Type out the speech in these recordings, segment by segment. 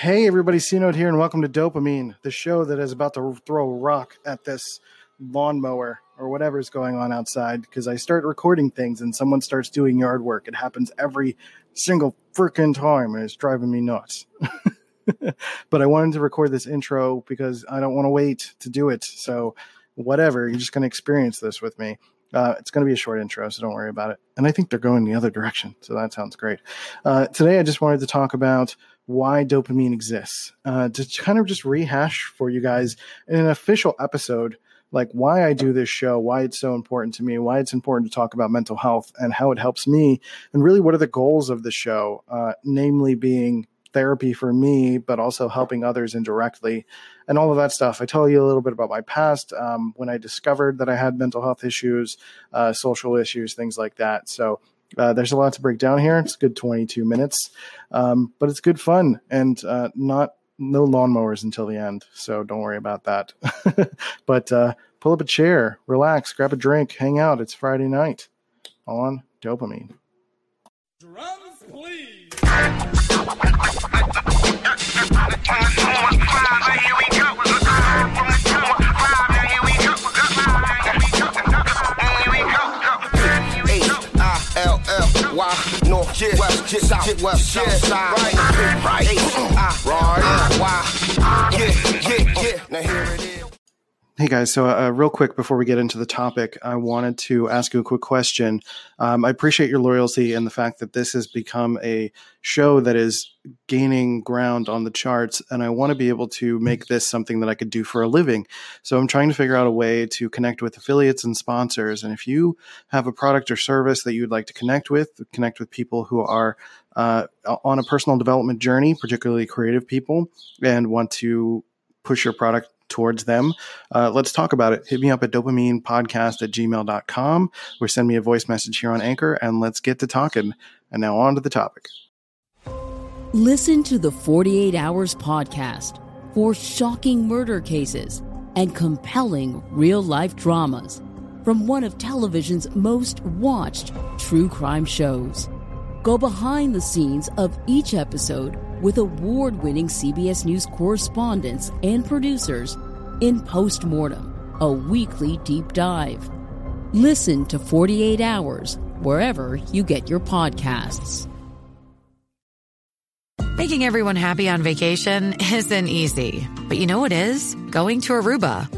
Hey, everybody, C Note here, and welcome to DOPEamine, the show that is about to throw a rock at this lawnmower or whatever is going on outside because I start recording things and someone starts doing yard work. It happens every single freaking time, and it's driving me nuts. but I wanted to record this intro because I don't want to wait to do it. So, whatever, you're just going to experience this with me. Uh, it's going to be a short intro, so don't worry about it. And I think they're going the other direction, so that sounds great. Uh, today, I just wanted to talk about why DOPEamine exists, uh, to kind of just rehash for you guys in an official episode, like why I do this show, why it's so important to me, why it's important to talk about mental health, and how it helps me, and really what are the goals of the show, uh, namely being therapy for me, but also helping others indirectly, and all of that stuff. I tell you a little bit about my past, um, when I discovered that I had mental health issues, uh, social issues, things like that. So uh, there's a lot to break down here. It's good 22 minutes, um, but it's good fun and uh, not no lawnmowers until the end. So don't worry about that. but uh, pull up a chair, relax, grab a drink, hang out. It's Friday night on DOPEamine. Drums, please. north, yeah, west, yeah, south, west, yeah, south side, right, right, right, right, yeah, yeah, yeah, now here it is. Hey guys, so uh, real quick before we get into the topic, I wanted to ask you a quick question. Um, I appreciate your loyalty and the fact that this has become a show that is gaining ground on the charts, and I want to be able to make this something that I could do for a living. So I'm trying to figure out a way to connect with affiliates and sponsors. And if you have a product or service that you'd like to connect with, connect with people who are uh, on a personal development journey, particularly creative people, and want to push your product towards them, uh, let's talk about it. Hit me up at dopaminepodcast at gmail.com or send me a voice message here on Anchor and let's get to talking. And now on to the topic. Listen to the 48 Hours podcast for shocking murder cases and compelling real life dramas from one of television's most watched true crime shows. Go behind the scenes of each episode with award winning CBS News correspondents and producers in Postmortem, a weekly deep dive. Listen to 48 Hours wherever you get your podcasts. Making everyone happy on vacation isn't easy, but you know what is? Going to Aruba.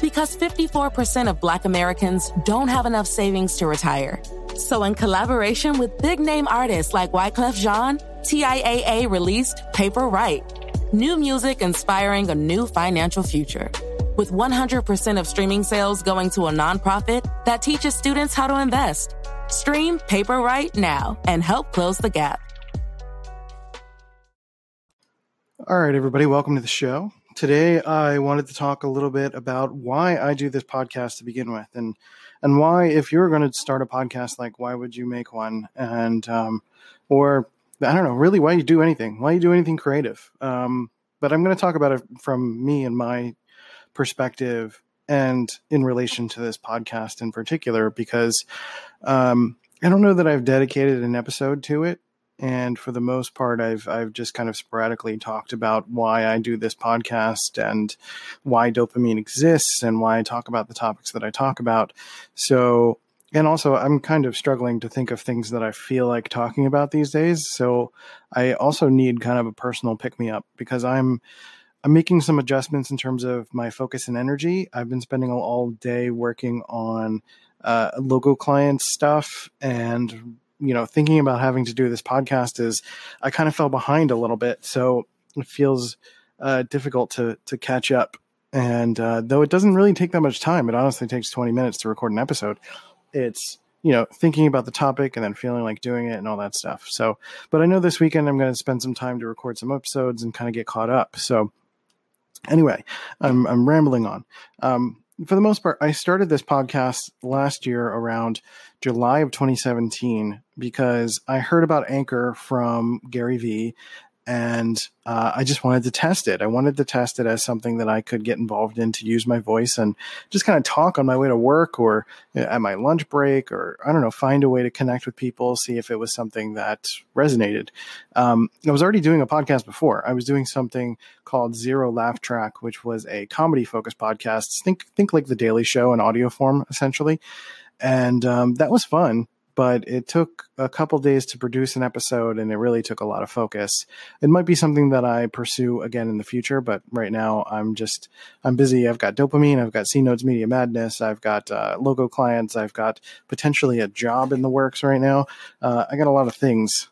Because 54% of Black Americans don't have enough savings to retire. So, in collaboration with big name artists like Wyclef Jean, TIAA released Paper Right, new music inspiring a new financial future. With 100% of streaming sales going to a nonprofit that teaches students how to invest. Stream Paper Right now and help close the gap. All right, everybody, welcome to the show today I wanted to talk a little bit about why I do this podcast to begin with, and and why if you're going to start a podcast, like why would you make one, and um, or I don't know, really why you do anything, why you do anything creative. Um, but I'm going to talk about it from me and my perspective, and in relation to this podcast in particular, because um, I don't know that I've dedicated an episode to it and for the most part i've i've just kind of sporadically talked about why i do this podcast and why DOPEamine exists and why i talk about the topics that i talk about. So and also i'm kind of struggling to think of things that i feel like talking about these days. So i also need kind of a personal pick me up because i'm i'm making some adjustments in terms of my focus and energy. I've been spending all day working on uh, logo client stuff and you know, thinking about having to do this podcast is I kind of fell behind a little bit. So it feels uh, difficult to, to catch up. And uh, though it doesn't really take that much time, it honestly takes 20 minutes to record an episode. It's, you know, thinking about the topic and then feeling like doing it and all that stuff. So, but I know this weekend I'm going to spend some time to record some episodes and kind of get caught up. So, Anyway, I'm, I'm rambling on. Um, for the most part, I started this podcast last year around July of 2017 because I heard about Anchor from Gary Vee and uh, I just wanted to test it. I wanted to test it as something that I could get involved in to use my voice and just kind of talk on my way to work or at my lunch break or I don't know, find a way to connect with people, see if it was something that resonated. Um, I was already doing a podcast before. I was doing something called Zero Laugh Track, which was a comedy focused podcast. Think think like the Daily Show in audio form, essentially, and um, that was fun but it took a couple days to produce an episode and it really took a lot of focus. It might be something that I pursue again in the future, but right now I'm just, I'm busy. I've got DOPEamine, I've got C Notes Media Madness, I've got uh, logo clients, I've got potentially a job in the works right now. Uh, I got a lot of things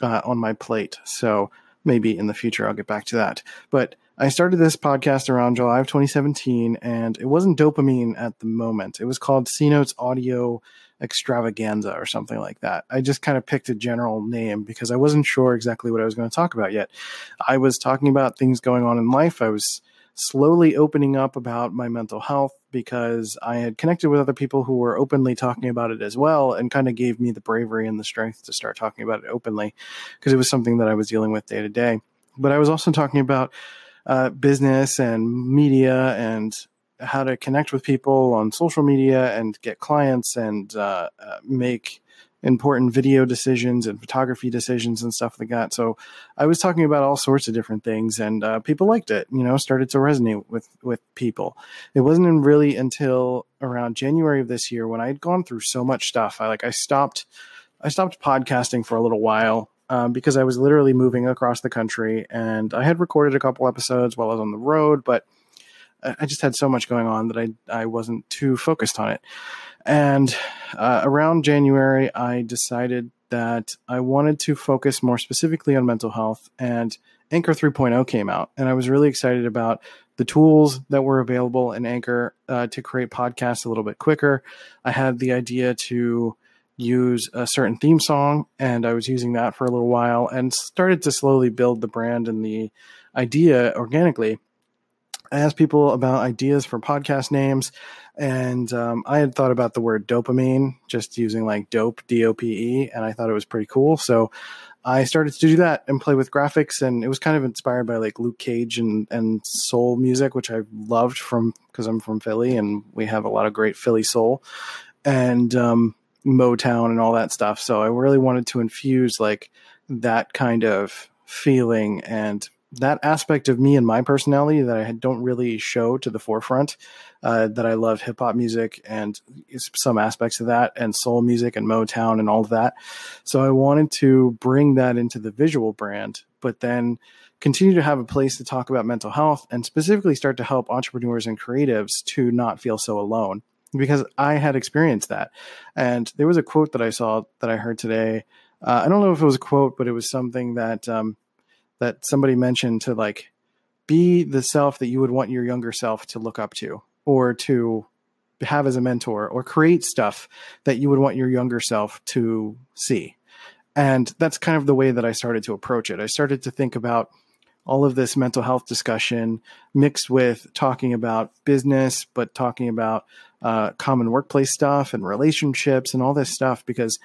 uh, on my plate. So maybe in the future I'll get back to that. But I started this podcast around July of 2017 and it wasn't DOPEamine at the moment. It was called C Notes Audio extravaganza or something like that. I just kind of picked a general name because I wasn't sure exactly what I was going to talk about yet. I was talking about things going on in life. I was slowly opening up about my mental health because I had connected with other people who were openly talking about it as well and kind of gave me the bravery and the strength to start talking about it openly because it was something that I was dealing with day to day. But I was also talking about uh, business and media and how to connect with people on social media and get clients and uh, uh, make important video decisions and photography decisions and stuff like that. So I was talking about all sorts of different things, and uh, people liked it. You know, started to resonate with with people. It wasn't really until around January of this year when I had gone through so much stuff. I like I stopped. I stopped podcasting for a little while um, because I was literally moving across the country and I had recorded a couple episodes while I was on the road, but I just had so much going on that I I wasn't too focused on it. And uh, around January, I decided that I wanted to focus more specifically on mental health. And Anchor 3.0 came out, and I was really excited about the tools that were available in Anchor uh, to create podcasts a little bit quicker. I had the idea to use a certain theme song, and I was using that for a little while and started to slowly build the brand and the idea organically. I asked people about ideas for podcast names, and um, I had thought about the word DOPEamine, just using like dope, D O P E, and I thought it was pretty cool. So I started to do that and play with graphics, and it was kind of inspired by like Luke Cage and, and soul music, which I loved from because I'm from Philly and we have a lot of great Philly soul and um, Motown and all that stuff. So I really wanted to infuse like that kind of feeling and that aspect of me and my personality that I don't really show to the forefront. Uh, that I love hip hop music and some aspects of that, and soul music and Motown and all of that. So I wanted to bring that into the visual brand, but then continue to have a place to talk about mental health and specifically start to help entrepreneurs and creatives to not feel so alone. Because I had experienced that. And there was a quote that I saw that I heard today. Uh, I don't know if it was a quote, but it was something that um, that somebody mentioned to like be the self that you would want your younger self to look up to or to have as a mentor or create stuff that you would want your younger self to see. And that's kind of the way that I started to approach it. I started to think about all of this mental health discussion mixed with talking about business, but talking about uh, common workplace stuff and relationships and all this stuff because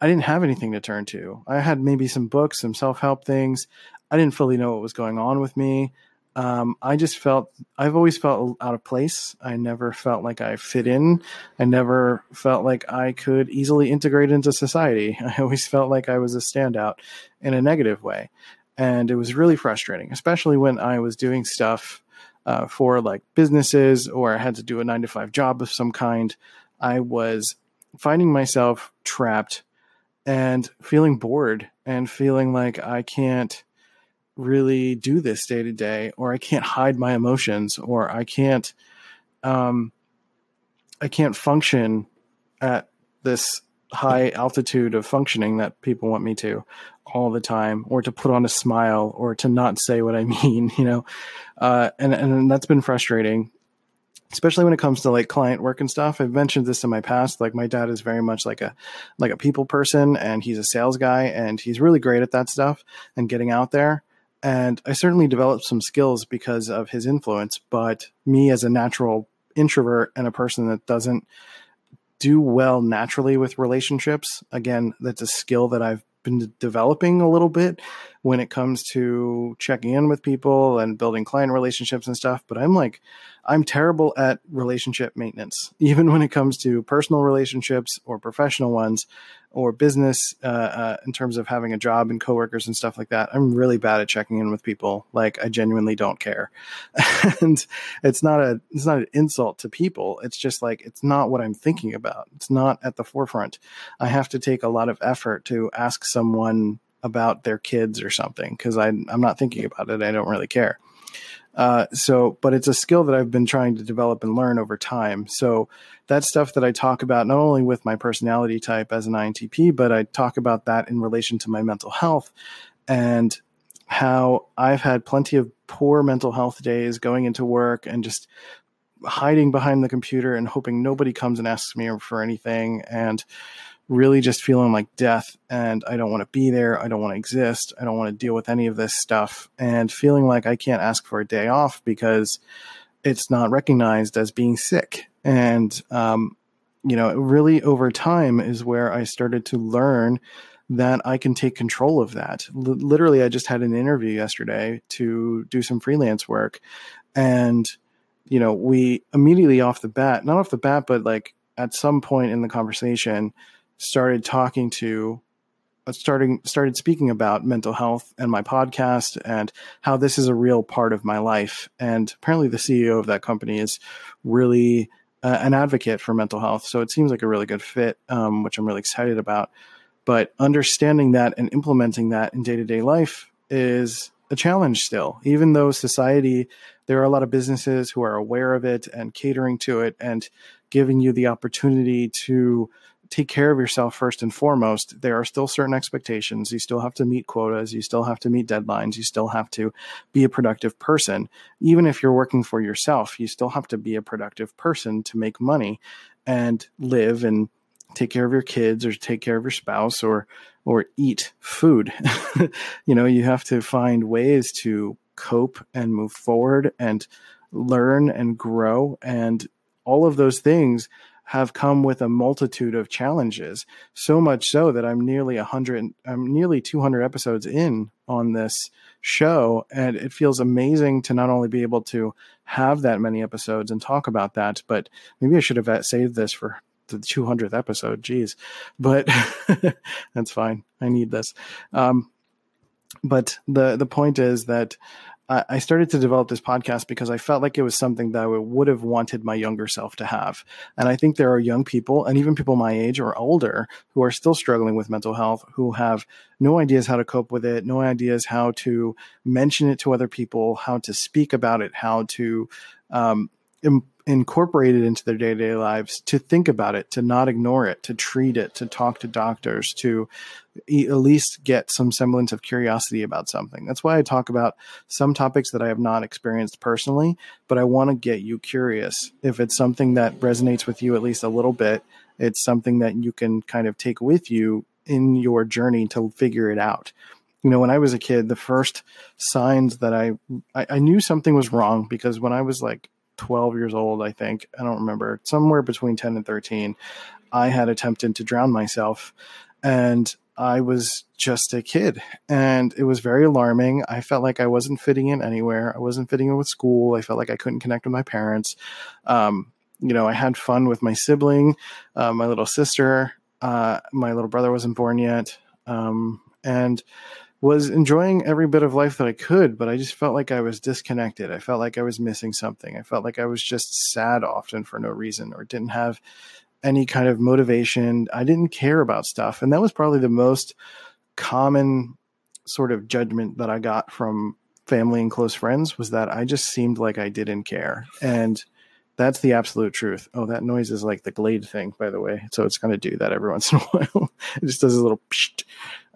I didn't have anything to turn to. I had maybe some books, some self help things. I didn't fully know what was going on with me. Um, I just felt I've always felt out of place. I never felt like I fit in. I never felt like I could easily integrate into society. I always felt like I was a standout in a negative way. And it was really frustrating, especially when I was doing stuff uh, for like businesses or I had to do a nine to five job of some kind. I was finding myself trapped and feeling bored and feeling like I can't really do this day to day, or I can't hide my emotions, or I can't, um, I can't function at this high altitude of functioning that people want me to all the time, or to put on a smile, or to not say what I mean, you know, uh, and and that's been frustrating especially when it comes to like client work and stuff. I've mentioned this in my past. Like my dad is very much like a like a people person and he's a sales guy and he's really great at that stuff and getting out there And I certainly developed some skills because of his influence, but me as a natural introvert and a person that doesn't do well naturally with relationships, again, that's a skill that I've been developing a little bit when it comes to checking in with people and building client relationships and stuff. But I'm like, I'm terrible at relationship maintenance, even when it comes to personal relationships or professional ones or business uh, uh, in terms of having a job and coworkers and stuff like that. I'm really bad at checking in with people. Like I genuinely don't care, and it's not a it's not an insult to people. It's just like it's not what I'm thinking about. It's not at the forefront. I have to take a lot of effort to ask someone about their kids or something because I'm not thinking about it. I don't really care. Uh, so, but it's a skill that I've been trying to develop and learn over time. So that's stuff that I talk about not only with my personality type as an INTP, but I talk about that in relation to my mental health and how I've had plenty of poor mental health days going into work and just hiding behind the computer and hoping nobody comes and asks me for anything. And really just feeling like death and I don't want to be there. I don't want to exist. I don't want to deal with any of this stuff and feeling like I can't ask for a day off because it's not recognized as being sick. And, um, you know, really over time is where I started to learn that I can take control of that. L- literally, I just had an interview yesterday to do some freelance work. And, you know, we immediately off the bat, not off the bat, but like at some point in the conversation, started talking to uh, starting started speaking about mental health and my podcast and how this is a real part of my life. And apparently the ceo of that company is really uh, an advocate for mental health. So it seems like a really good fit um, which i'm really excited about. But understanding that and implementing that in day-to-day life is a challenge still. Even though society there are a lot of businesses who are aware of it and catering to it and giving you the opportunity to take care of yourself first and foremost, there are still certain expectations. You still have to meet quotas. You still have to meet deadlines. You still have to be a productive person. Even if you're working for yourself, you still have to be a productive person to make money and live and take care of your kids or take care of your spouse or or eat food. you know, you have to find ways to cope and move forward and learn and grow and all of those things have come with a multitude of challenges. So much so that I'm nearly 100, I'm nearly 200 episodes in on this show. And it feels amazing to not only be able to have that many episodes and talk about that, but maybe I should have saved this for the 200th episode. Geez, but that's fine. I need this. Um, but the the point is that I started to develop this podcast because I felt like it was something that I would have wanted my younger self to have. And I think there are young people and even people my age or older who are still struggling with mental health, who have no ideas how to cope with it, no ideas how to mention it to other people, how to speak about it, how to um, incorporate it into their day to day lives, to think about it, to not ignore it, to treat it, to talk to doctors, to at least get some semblance of curiosity about something. That's why I talk about some topics that I have not experienced personally, but I want to get you curious. If it's something that resonates with you at least a little bit, it's something that you can kind of take with you in your journey to figure it out you know when i was a kid the first signs that I, I, I knew something was wrong because when i was like 12 years old, I think. I don't remember. Somewhere between 10 and 13, I had attempted to drown myself. And I was just a kid. And it was very alarming. I felt like I wasn't fitting in anywhere. I wasn't fitting in with school. I felt like I couldn't connect with my parents. Um, you know, I had fun with my sibling, uh, my little sister. Uh, my little brother wasn't born yet. Um, and was enjoying every bit of life that I could, but I just felt like I was disconnected. I felt like I was missing something. I felt like I was just sad often for no reason or didn't have any kind of motivation. I didn't care about stuff. And that was probably the most common sort of judgment that I got from family and close friends was that I just seemed like I didn't care. And that's the absolute truth. Oh, that noise is like the Glade thing, by the way. So it's going to do that every once in a while. it just does a little. Psh.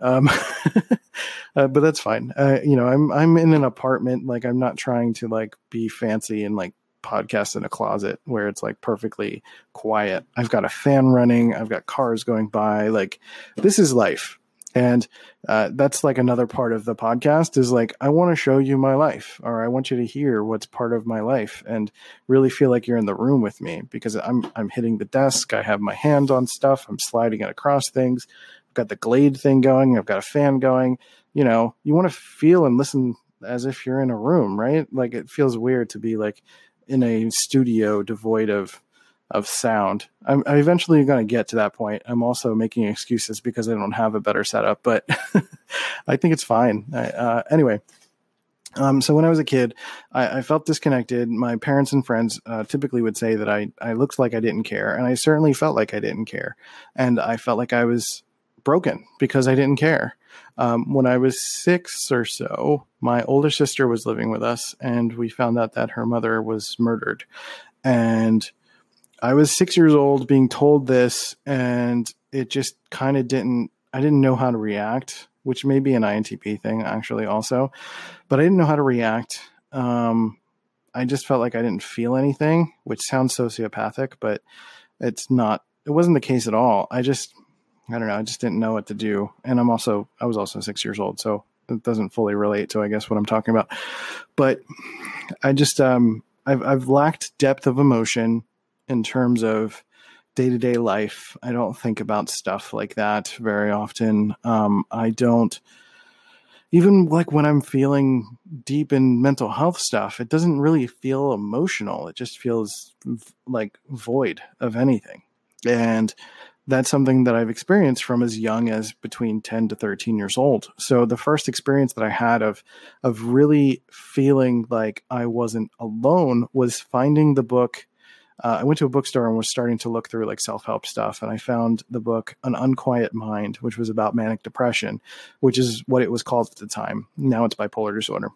Um, uh, but that's fine. Uh, you know, I'm I'm in an apartment. Like I'm not trying to like be fancy and like podcast in a closet where it's like perfectly quiet. I've got a fan running. I've got cars going by. Like this is life. And uh, that's like another part of the podcast is like i want to show you my life or i want you to hear what's part of my life and really feel like you're in the room with me because i'm i'm hitting the desk i have my hand on stuff i'm sliding it across things i've got the glade thing going i've got a fan going you know you want to feel and listen as if you're in a room right? Like it feels weird to be like in a studio devoid of of sound. I'm, I'm eventually going to get to that point. I'm also making excuses because I don't have a better setup, but I think it's fine. uh, anyway, um, so when I was a kid, I, I, felt disconnected. My parents and friends uh, typically would say that I, I looked like I didn't care, and I certainly felt like I didn't care, and I felt like I was broken because I didn't care. Um, when I was six or so, my older sister was living with us, and we found out that her mother was murdered, and I was six years old being told this, and it just kind of didn't, I didn't know how to react, which may be an INTP thing actually, also, but I didn't know how to react. Um, I just felt like I didn't feel anything, which sounds sociopathic, but it's not, it wasn't the case at all. I just, I don't know, I just didn't know what to do. And I'm also, I was also six years old, so it doesn't fully relate to, I guess, what I'm talking about. But I just, um, I've, I've lacked depth of emotion in terms of day to day life. I don't think about stuff like that very often. Um, I don't even like when I'm feeling deep in mental health stuff, it doesn't really feel emotional. It just feels like void of anything. And that's something that I've experienced from as young as between 10 to 13 years old. So the first experience that I had of of really feeling like I wasn't alone was finding the book uh, I went to a bookstore and was starting to look through like self help stuff, and I found the book An Unquiet Mind, which was about manic depression, which is what it was called at the time. Now it's bipolar disorder.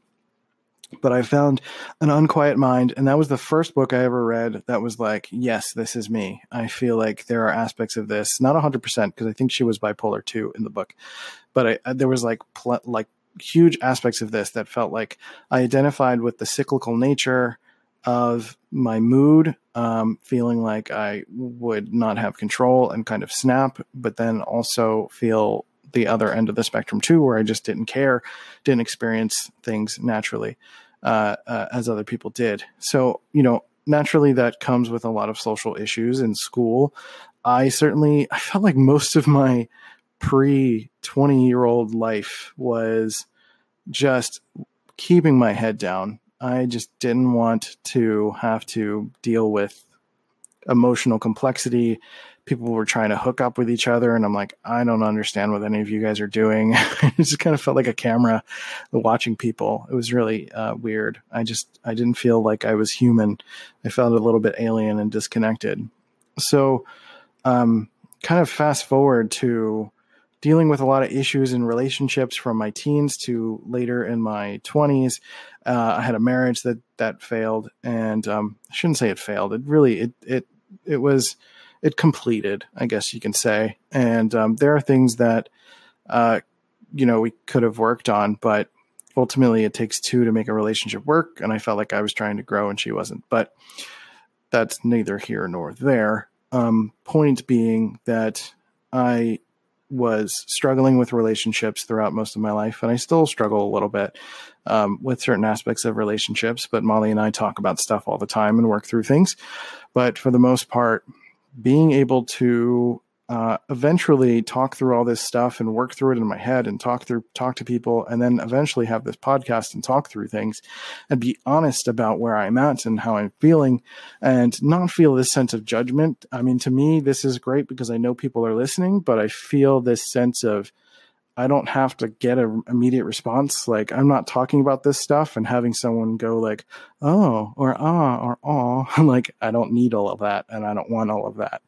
But I found An Unquiet Mind, and that was the first book I ever read that was like, yes, this is me. I feel like there are aspects of this, not 100%, because I think she was bipolar too in the book, but I, there was like, pl- like, huge aspects of this that felt like I identified with the cyclical nature of my mood, um, feeling like I would not have control and kind of snap, but then also feel the other end of the spectrum too, where I just didn't care, didn't experience things naturally uh, uh, as other people did. So, you know, naturally that comes with a lot of social issues in school. I certainly I felt like most of my pre 20 year old life was just keeping my head down I just didn't want to have to deal with emotional complexity. People were trying to hook up with each other, and I'm like, I don't understand what any of you guys are doing. it just kind of felt like a camera watching people. It was really uh, weird. I just I didn't feel like I was human. I felt a little bit alien and disconnected. So, um, kind of fast forward to dealing with a lot of issues in relationships from my teens to later in my 20s. Uh, I had a marriage that that failed, and um, I shouldn't say it failed. It really it it it was it completed, I guess you can say. And um, there are things that uh, you know we could have worked on, but ultimately it takes two to make a relationship work. And I felt like I was trying to grow, and she wasn't. But that's neither here nor there. Um, point being that I was struggling with relationships throughout most of my life, and I still struggle a little bit um, with certain aspects of relationships. But Molly and I talk about stuff all the time and work through things. But for the most part, being able to uh, eventually talk through all this stuff and work through it in my head and talk through talk to people and then eventually have this podcast and talk through things and be honest about where I'm at and how I'm feeling and not feel this sense of judgment. I mean, to me, this is great because I know people are listening, but I feel this sense of I don't have to get an immediate response. Like I'm not talking about this stuff and having someone go like, "Oh," or "ah," or "oh." like I don't need all of that, and I don't want all of that.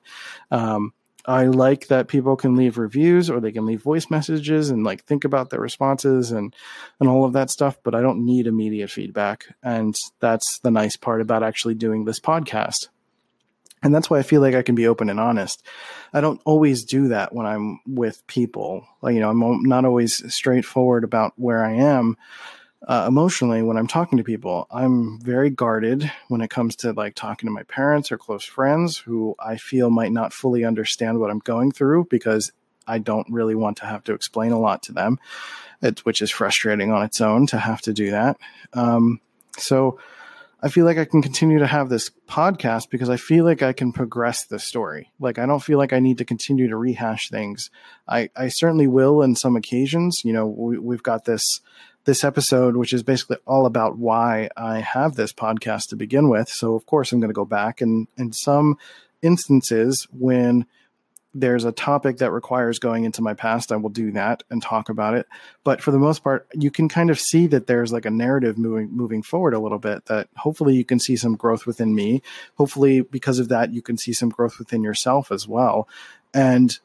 Um, I like that people can leave reviews or they can leave voice messages and like think about their responses and and all of that stuff, but I don't need immediate feedback. And that's the nice part about actually doing this podcast. And that's why I feel like I can be open and honest. I don't always do that when I'm with people. Like, you know, I'm not always straightforward about where I am uh, emotionally when I'm talking to people. I'm very guarded when it comes to like talking to my parents or close friends who I feel might not fully understand what I'm going through because I don't really want to have to explain a lot to them, it, which is frustrating on its own to have to do that. Um, so I feel like I can continue to have this podcast because I feel like I can progress the story. Like I don't feel like I need to continue to rehash things. I, I certainly will in some occasions. You know, we, we've got this this episode, which is basically all about why I have this podcast to begin with. So of course I'm going to go back and in some instances when there's a topic that requires going into my past, I will do that and talk about it. But for the most part, you can kind of see that there's like a narrative moving moving forward a little bit that hopefully you can see some growth within me. Hopefully because of that you can see some growth within yourself as well. And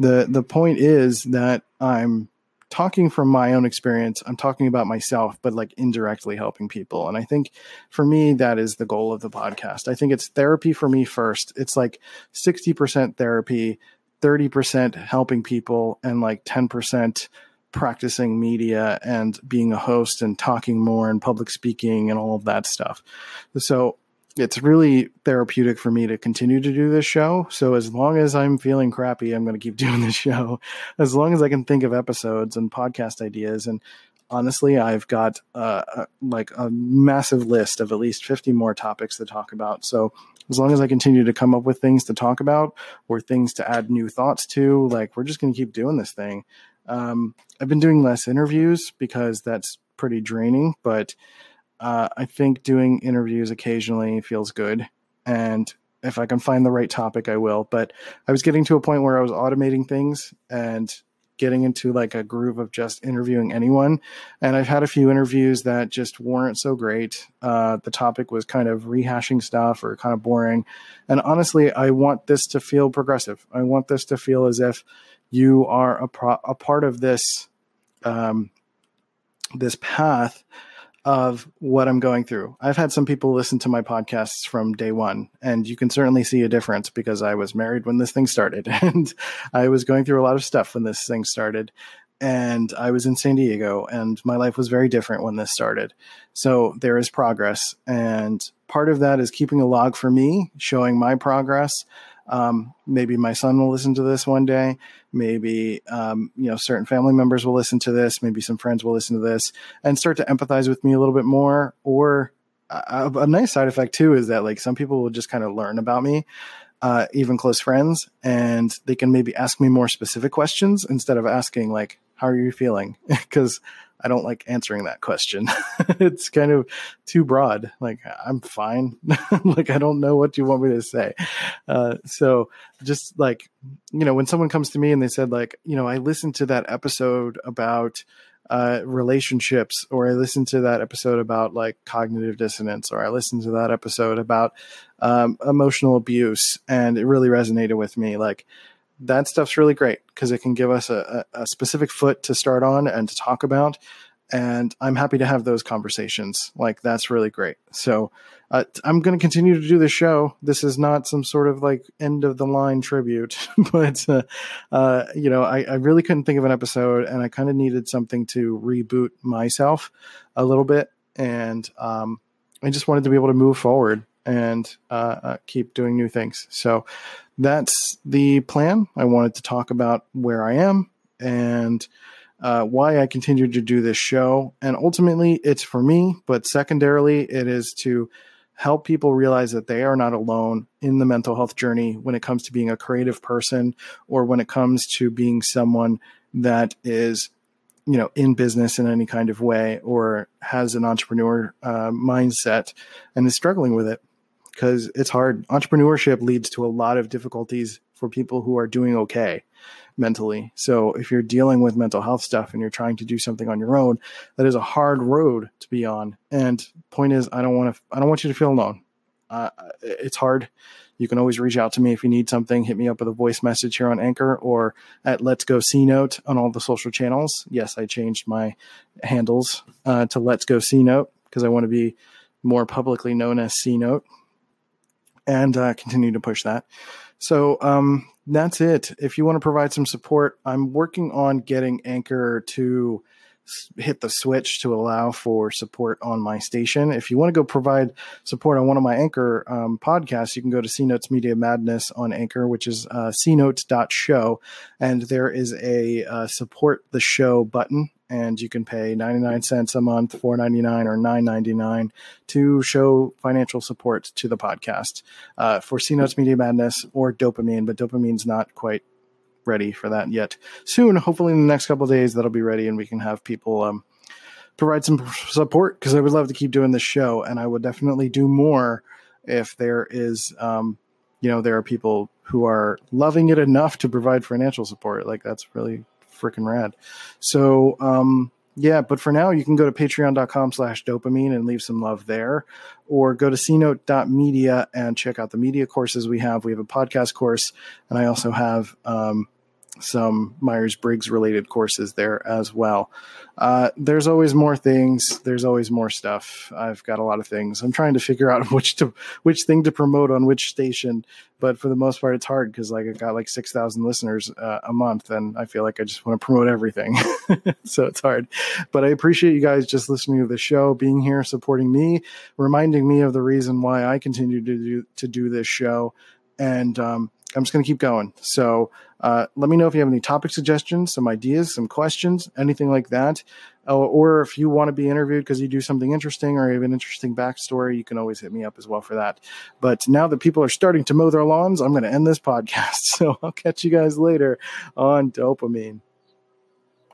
the the point is that I'm talking from my own experience. I'm talking about myself, but like indirectly helping people. And I think for me, that is the goal of the podcast. I think it's therapy for me first. It's like 60% therapy, 30% helping people, and like 10% practicing media and being a host and talking more and public speaking and all of that stuff. So it's really therapeutic for me to continue to do this show. So as long as I'm feeling crappy, I'm going to keep doing this show. As long as I can think of episodes and podcast ideas, and honestly, I've got uh, a, like a massive list of at least 50 more topics to talk about. So as long as I continue to come up with things to talk about or things to add new thoughts to, like we're just going to keep doing this thing. Um, I've been doing less interviews because that's pretty draining, but uh, I think doing interviews occasionally feels good. And if I can find the right topic, I will. But I was getting to a point where I was automating things and getting into like a groove of just interviewing anyone. And I've had a few interviews that just weren't so great. Uh, the topic was kind of rehashing stuff or kind of boring. And honestly, I want this to feel progressive. I want this to feel as if you are a, pro- a part of this um, this path of what I'm going through. I've had some people listen to my podcasts from day one, and you can certainly see a difference because I was married when this thing started, and I was going through a lot of stuff when this thing started. And I was in San Diego, and my life was very different when this started. So there is progress. And part of that is keeping a log for me, showing my progress. Um, maybe my son will listen to this one day. Maybe um, you know certain family members will listen to this. Maybe some friends will listen to this and start to empathize with me a little bit more. Or a, a nice side effect too is that like some people will just kind of learn about me. Uh, even close friends, and they can maybe ask me more specific questions instead of asking like, "How are you feeling?" Because I don't like answering that question. it's kind of too broad. Like I'm fine. like I don't know what you want me to say. Uh, so just like you know, when someone comes to me and they said like, you know, I listened to that episode about uh, relationships, or I listened to that episode about like cognitive dissonance, or I listened to that episode about um, emotional abuse, and it really resonated with me. Like that stuff's really great because it can give us a, a, specific foot to start on and to talk about. And I'm happy to have those conversations. Like that's really great. So uh, I'm going to continue to do the show. This is not some sort of like end of the line tribute, but uh, uh, you know, I, I, really couldn't think of an episode, and I kind of needed something to reboot myself a little bit, and um, I just wanted to be able to move forward and uh, uh, keep doing new things. So that's the plan. I wanted to talk about where I am and uh, why I continue to do this show. And ultimately, it's for me, but secondarily, it is to help people realize that they are not alone in the mental health journey when it comes to being a creative person or when it comes to being someone that is you know in business in any kind of way or has an entrepreneur uh, mindset and is struggling with it because it's hard. Entrepreneurship leads to a lot of difficulties for people who are doing okay mentally. So if you're dealing with mental health stuff and you're trying to do something on your own, that is a hard road to be on. And point is, I don't want to. I don't want you to feel alone. Uh, it's hard. You can always reach out to me if you need something. Hit me up with a voice message here on Anchor or at Let's Go C Note on all the social channels. Yes, I changed my handles uh, to Let's Go C Note because I want to be more publicly known as C Note and uh, continue to push that. So um, that's it. If you want to provide some support, I'm working on getting Anchor to hit the switch to allow for support on my station. If you want to go provide support on one of my Anchor um, podcasts, you can go to C Notes Media Madness on Anchor, which is uh, cnotes.show. And there is a uh, support the show button. And you can pay 99 cents a month, 4.99 or 9.99 to show financial support to the podcast uh, for C Notes Media Madness or DOPEamine, but DOPEamine's not quite ready for that yet. Soon, hopefully in the next couple days, that'll be ready and we can have people um, provide some support because I would love to keep doing this show and I would definitely do more if there is, um, you know, there are people who are loving it enough to provide financial support. Like that's really freaking rad. So, um, yeah, but for now, you can go to patreon.com slash dopamine and leave some love there, or go to cnote.media and check out the media courses we have. We have a podcast course, and I also have um, some Myers Briggs related courses there as well. Uh, there's always more things. There's always more stuff. I've got a lot of things. I'm trying to figure out which to which thing to promote on which station, but for the most part, it's hard because like I've got like six thousand listeners uh, a month, and I feel like I just want to promote everything. so it's hard. But I appreciate you guys just listening to the show, being here, supporting me, reminding me of the reason why I continue to do to do this show, and um, I'm just going to keep going. So uh, let me know if you have any topic suggestions, some ideas, some questions, anything like that. Uh, or if you want to be interviewed because you do something interesting or you have an interesting backstory, you can always hit me up as well for that. But now that people are starting to mow their lawns, I'm going to end this podcast. So I'll catch you guys later on DOPEamine.